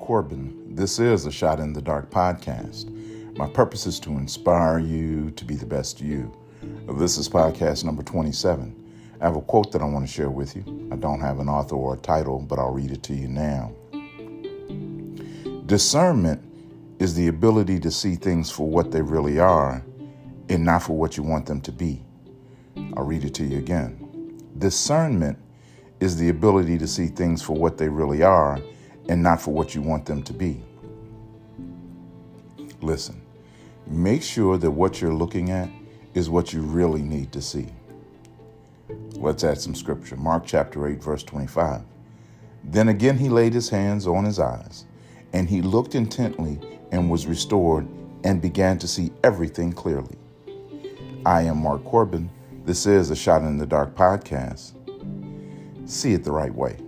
Corbin. This is a Shot in the Dark podcast. My purpose is to inspire you to be the best you. This is podcast number 27. I have a quote that I want to share with you. I don't have an author or a title, but I'll read it to you now. Discernment is the ability to see things for what they really are and not for what you want them to be. I'll read it to you again. Discernment is the ability to see things for what they really are and not for what you want them to be. Listen, make sure that what you're looking at is what you really need to see. Let's add some scripture. Mark chapter 8, verse 25. Then again he laid his hands on his eyes, and he looked intently and was restored and began to see everything clearly. I am Mark Corbin. This is a Shot in the Dark podcast. See it the right way.